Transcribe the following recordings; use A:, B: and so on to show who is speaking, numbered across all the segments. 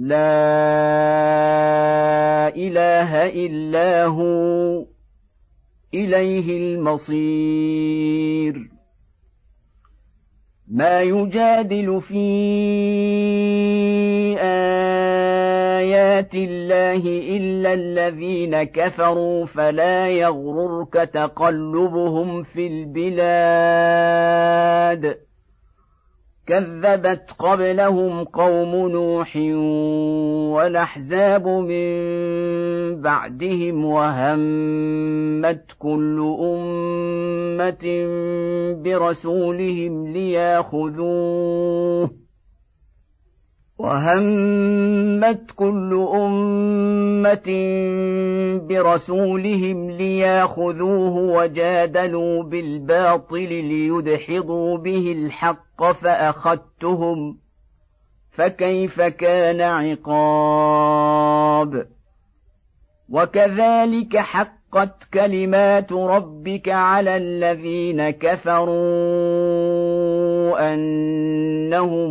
A: لا إله إلا هو إليه المصير. ما يجادل في آيات الله إلا الذين كفروا فلا يغررك تقلبهم في البلاد. كذبت قبلهم قوم نوح والأحزاب من بعدهم وهمت كل أمة برسولهم ليأخذوه وهمت كل أمة برسولهم لياخذوه وجادلوا بالباطل ليدحضوا به الحق فأخذتهم فكيف كان عقاب؟ وكذلك حقت كلمات ربك على الذين كفروا أنهم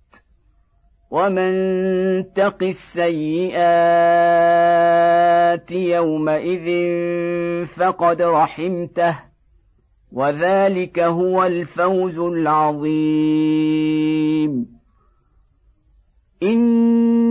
A: ومن تق السيئات يومئذ فقد رحمته وذلك هو الفوز العظيم.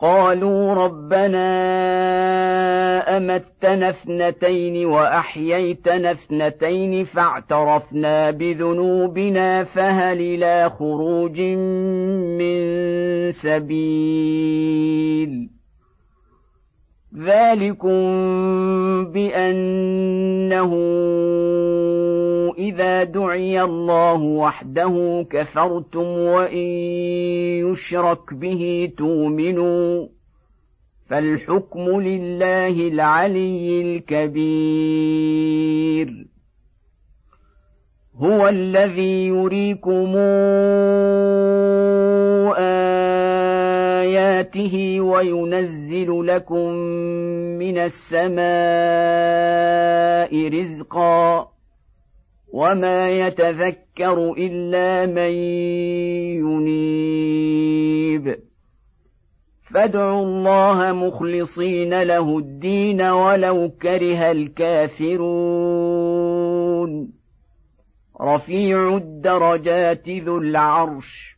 A: قالوا ربنا أمتنا اثنتين وأحييتنا اثنتين فاعترفنا بذنوبنا فهل إلى خروج من سبيل؟ ذلكم بأنه إذا دعي الله وحده كفرتم وإن يشرك به تؤمنوا فالحكم لله العلي الكبير. هو الذي يريكم آياته وينزل لكم من السماء رزقا وما يتذكر الا من ينيب فادعوا الله مخلصين له الدين ولو كره الكافرون رفيع الدرجات ذو العرش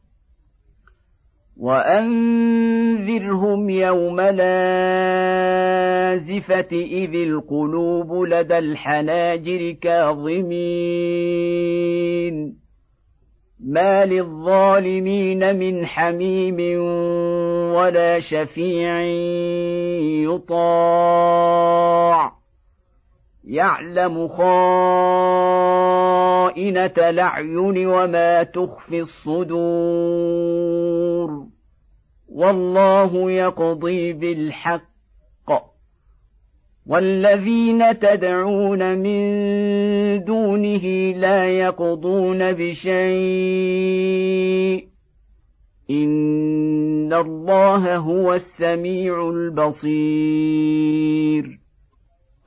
A: وانذرهم يوم لازفه اذ القلوب لدى الحناجر كاظمين ما للظالمين من حميم ولا شفيع يطاع يعلم خائنه الاعين وما تخفي الصدور والله يقضي بالحق. والذين تدعون من دونه لا يقضون بشيء. إن الله هو السميع البصير.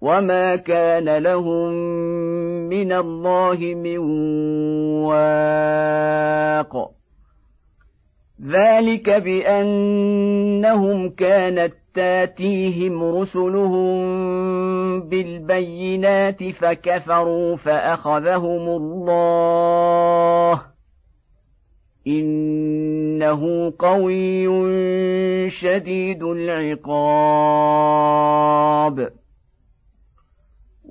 A: وما كان لهم من الله من واق ذلك بانهم كانت تاتيهم رسلهم بالبينات فكفروا فاخذهم الله انه قوي شديد العقاب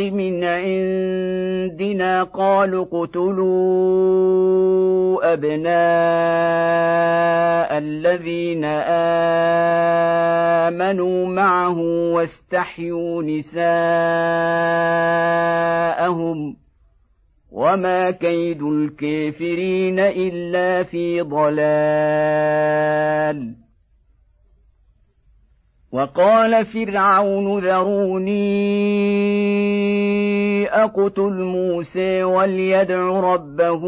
A: من عندنا قالوا اقتلوا أبناء الذين آمنوا معه واستحيوا نساءهم وما كيد الكافرين إلا في ضلال وقال فرعون ذروني أقتل موسى وليدع ربه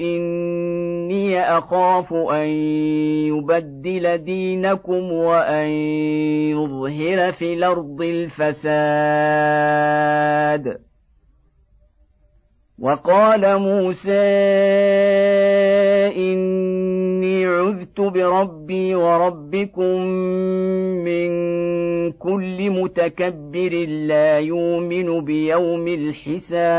A: إني أخاف أن يبدل دينكم وأن يظهر في الأرض الفساد. وقال موسى إني عذت بربي وربكم من كل متكبر لا يؤمن بيوم الحساب.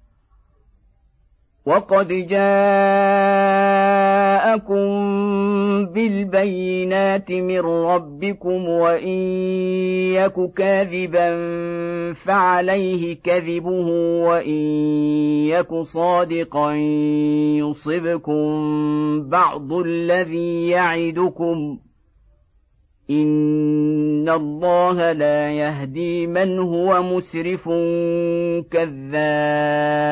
A: وقد جاءكم بالبينات من ربكم وإن يك كاذبا فعليه كذبه وإن يك صادقا يصبكم بعض الذي يعدكم إن الله لا يهدي من هو مسرف كذاب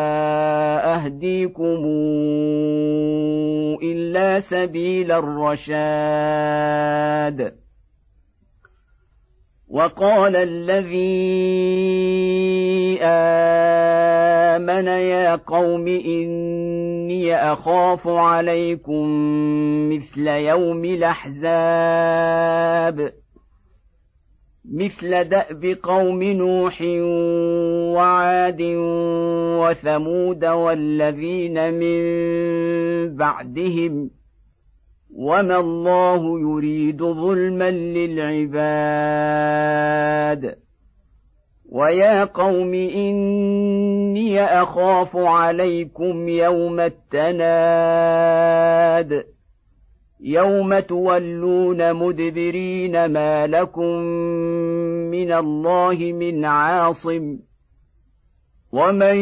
A: يهديكم إلا سبيل الرشاد. وقال الذي آمن يا قوم إني أخاف عليكم مثل يوم الأحزاب. مثل دأب قوم نوح وعاد وثمود والذين من بعدهم وما الله يريد ظلما للعباد ويا قوم إني أخاف عليكم يوم التناد يوم تولون مدبرين ما لكم من الله من عاصم ومن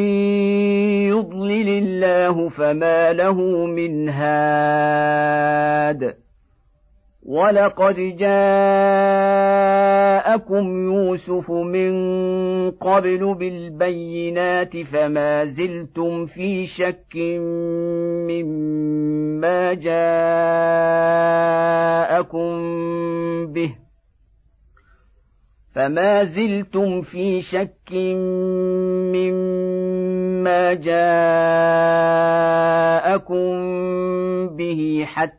A: يضلل الله فما له من هاد ولقد جاءكم يوسف من قبل بالبينات فما زلتم في شك مما جاءكم به فما زلتم في شك مما جاءكم به حتى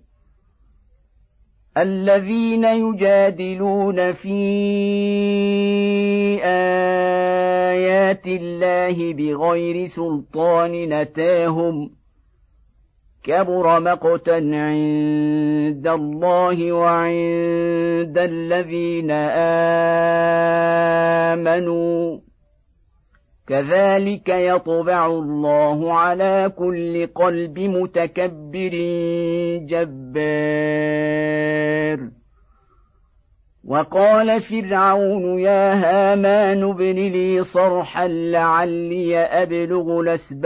A: الذين يجادلون في آيات الله بغير سلطان نتاهم كبر مقتا عند الله وعند الذين آمنوا كذلك يطبع الله على كل قلب متكبر جبار. وقال فرعون يا هامان ابن لي صرحا لعلي أبلغ الأسباب.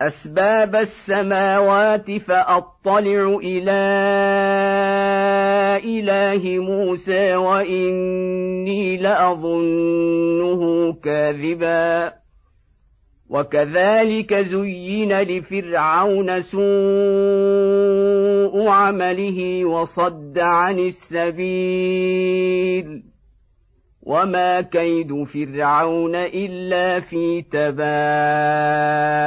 A: أسباب السماوات فأطلع إلى إله موسى وإني لأظنه كاذبا. وكذلك زين لفرعون سوء عمله وصد عن السبيل. وما كيد فرعون إلا في تباب.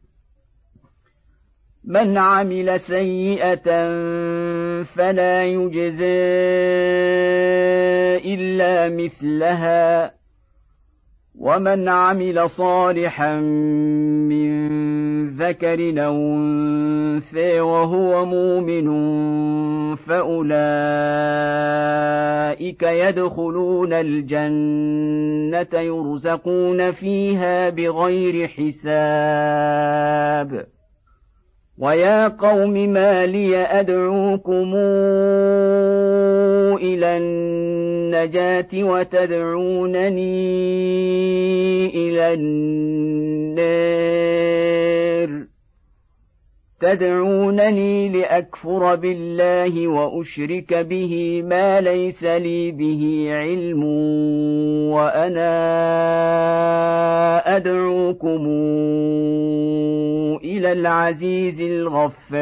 A: من عمل سيئة فلا يجزى إلا مثلها. ومن عمل صالحا من ذكر أو أنثى وهو مؤمن فأولئك يدخلون الجنة يرزقون فيها بغير حساب. ويا قوم ما لي ادعوكم إلى النجاه وتدعونني إلى النار تدعونني لاكفر بالله واشرك به ما ليس لي به علم وأنا أدعوكم إلى العزيز الغفار.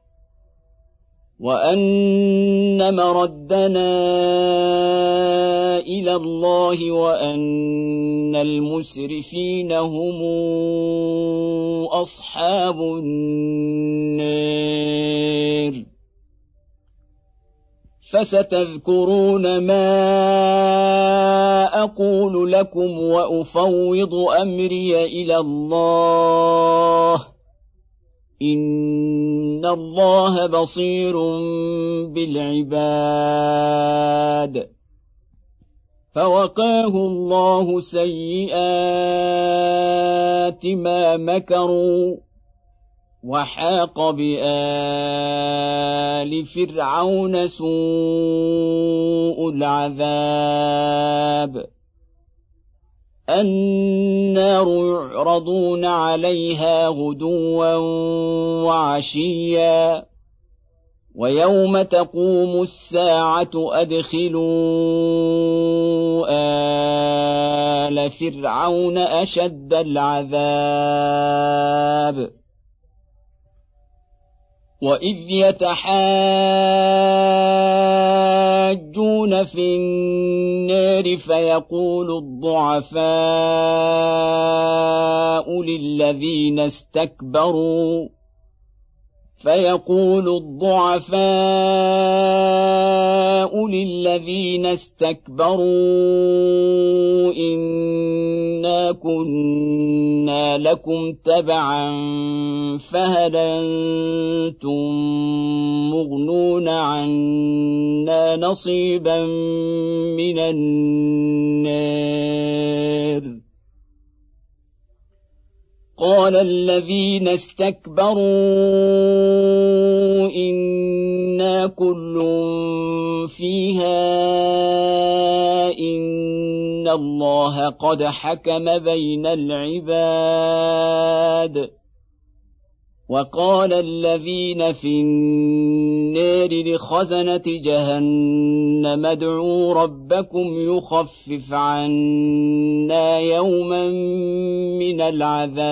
A: وان مردنا إلى الله وان المسرفين هم اصحاب النار فستذكرون ما أقول لكم وافوض امري إلى الله ان الله بصير بالعباد فوقاه الله سيئات ما مكروا وحاق بال فرعون سوء العذاب النار يعرضون عليها غدوا وعشيا. ويوم تقوم الساعة أدخلوا آل فرعون أشد العذاب. وإذ يتحاجون في النار فيقول الضعفاء للذين استكبروا فيقول الضعفاء للذين استكبروا انا كنا لكم تبعا فهل أنتم مغنون عنا نصيبا من النار؟ قال الذين استكبروا أنا كل فيها ان الله قد حكم بين العباد. وقال الذين في النار لخزنة جهنم ادعوا ربكم يخفف عنا يوما من العذاب.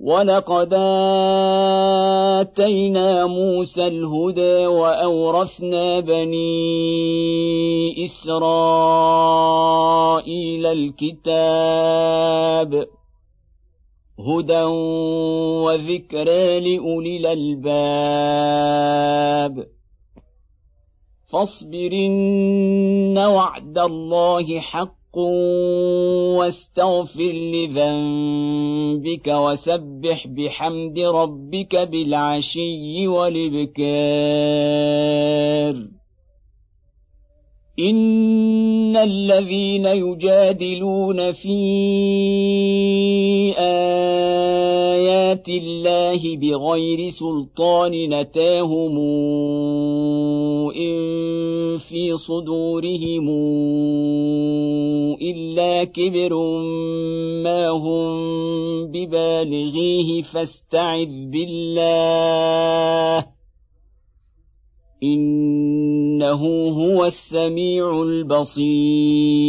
A: ولقد اتينا موسى الهدى واورثنا بني اسرائيل الكتاب هدى وذكرى لاولي الالباب فاصبرن وعد الله حق واستغفر لذنبك وسبح بحمد ربك بالعشي والإبكار. إن الذين يجادلون في ايات الله بغير سلطان نتاهم ان في صدورهم الا كبر ما هم ببالغيه فاستعذ بالله انه هو السميع البصير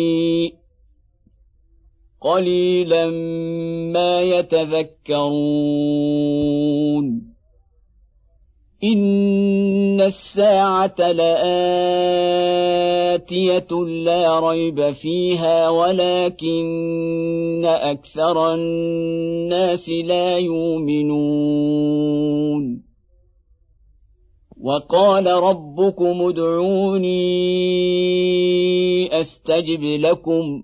A: قليلا ما يتذكرون ان الساعة لاتيه لا ريب فيها ولكن أكثر الناس لا يؤمنون وقال ربكم ادعوني استجب لكم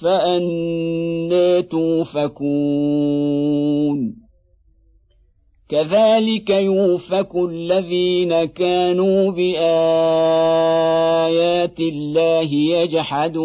A: فأنى توفكون. كذلك يوفك الذين كانوا بآيات الله يجحدون.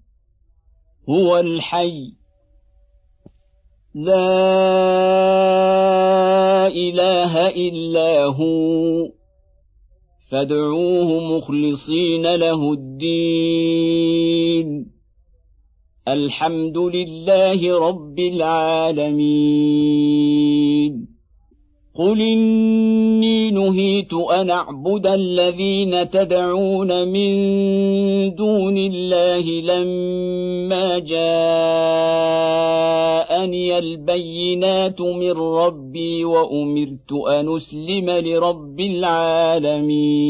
A: هو الحي. لا إله إلا هو. فادعوه مخلصين له الدين. الحمد لله رب العالمين. قل اني نهيت ان اعبد الذين تدعون من دون الله لما جاءني البينات من ربي وامرت ان اسلم لرب العالمين.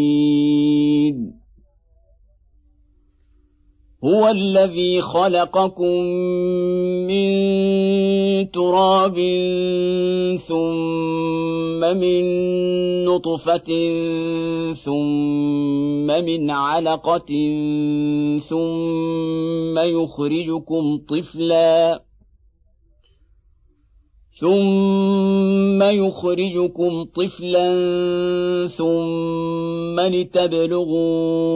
A: هو الذي خلقكم تراب ثم من نطفة ثم من علقة ثم يخرجكم طفلا ثم يخرجكم طفلا ثم لتبلغوا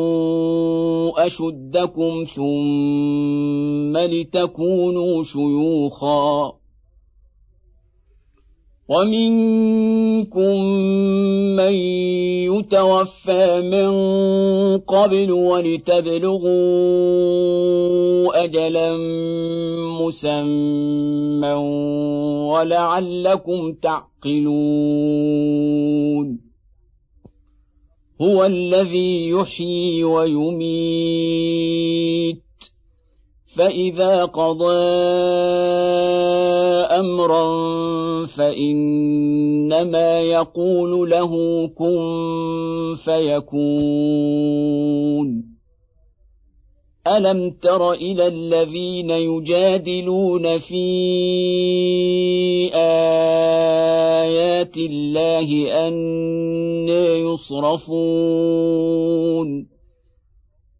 A: أشدكم ثم لتكونوا شيوخا ومنكم من يتوفى من قبل ولتبلغوا أجلا مسمى ولعلكم تعقلون. هو الذي يحيي ويميت. فإذا قضى أمرا فإنما يقول له كن فيكون. ألم تر إلى الذين يجادلون في آيات الله أنى يصرفون؟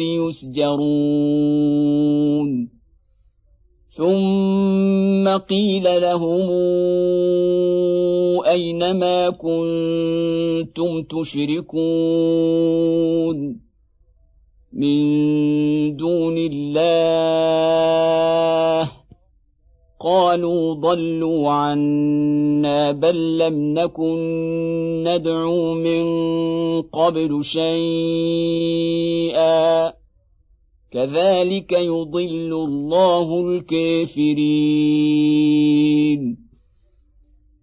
A: يسجرون. ثم قيل لهم أين ما كنتم تشركون؟ من دون الله. قالوا ضلوا عنا بل لم نكن ندعو من قبل شيئا. كذلك يضل الله الكافرين.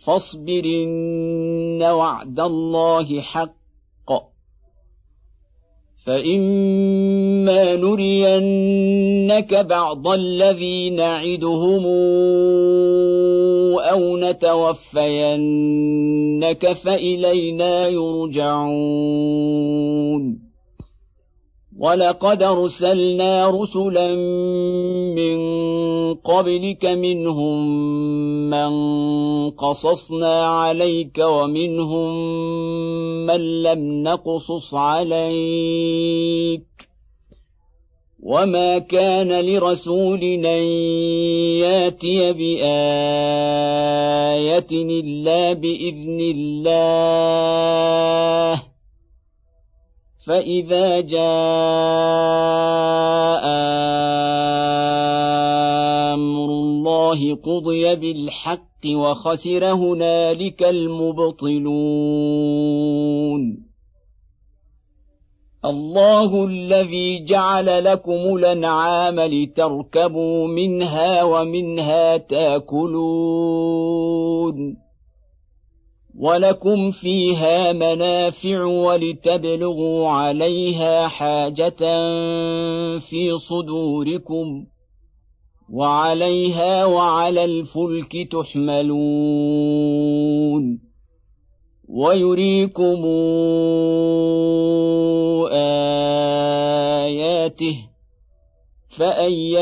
A: فاصبر إن وعد الله حق. فإما نرينك بعض الذي نعدهم أو نتوفينك فإلينا يرجعون. ولقد أرسلنا رسلا من قبلك منهم من قصصنا عليك ومنهم من لم نقصص عليك وما كان لرسول ان ياتي بايه الا باذن الله فاذا جاء الله قضي بالحق وخسر هنالك المبطلون. الله الذي جعل لكم الأنعام لتركبوا منها ومنها تاكلون. ولكم فيها منافع ولتبلغوا عليها حاجة في صدوركم. وعليها وعلى الفلك تحملون. ويريكم آياته فأي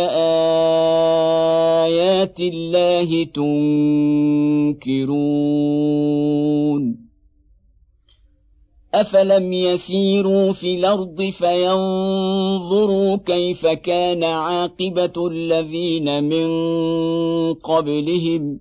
A: آيات الله تنكرون؟ افلم يسيروا في الأرض فينظروا كيف كان عاقبه الذين من قبلهم